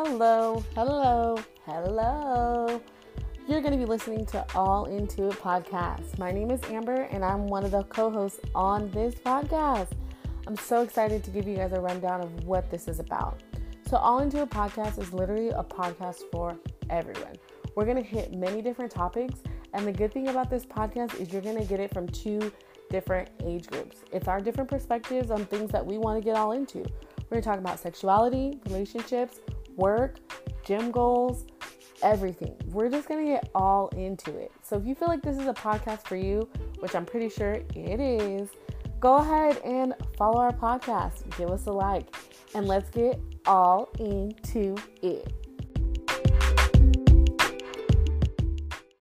Hello, hello, hello. You're going to be listening to All Into It podcast. My name is Amber, and I'm one of the co hosts on this podcast. I'm so excited to give you guys a rundown of what this is about. So, All Into It podcast is literally a podcast for everyone. We're going to hit many different topics, and the good thing about this podcast is you're going to get it from two different age groups. It's our different perspectives on things that we want to get all into. We're going to talk about sexuality, relationships, work, gym goals, everything. We're just going to get all into it. So if you feel like this is a podcast for you, which I'm pretty sure it is, go ahead and follow our podcast. Give us a like and let's get all into it.